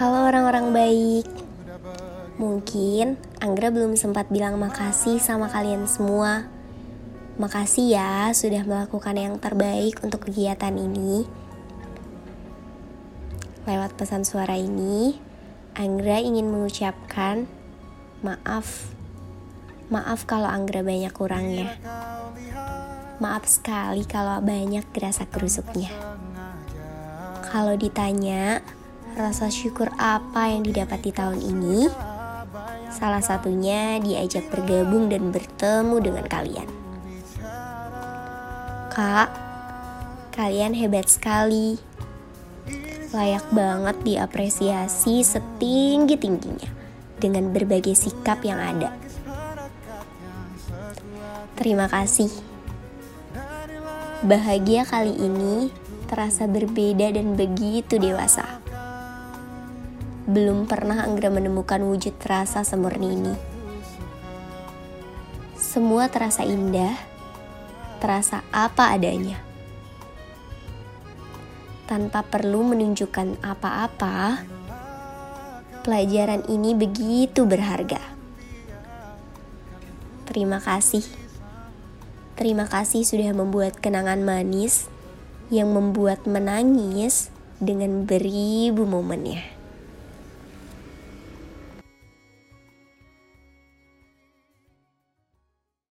Halo orang-orang baik. Mungkin Anggra belum sempat bilang makasih sama kalian semua. Makasih ya sudah melakukan yang terbaik untuk kegiatan ini. Lewat pesan suara ini, Anggra ingin mengucapkan maaf. Maaf kalau Anggra banyak kurangnya. Maaf sekali kalau banyak gerasa kerusuknya. Kalau ditanya, rasa syukur apa yang didapat di tahun ini? Salah satunya diajak bergabung dan bertemu dengan kalian. Kak, kalian hebat sekali. Layak banget diapresiasi setinggi-tingginya dengan berbagai sikap yang ada. Terima kasih. Bahagia kali ini terasa berbeda dan begitu dewasa. Belum pernah Anggra menemukan wujud rasa semurni ini. Semua terasa indah, terasa apa adanya. Tanpa perlu menunjukkan apa-apa, pelajaran ini begitu berharga. Terima kasih. Terima kasih sudah membuat kenangan manis yang membuat menangis dengan beribu momennya.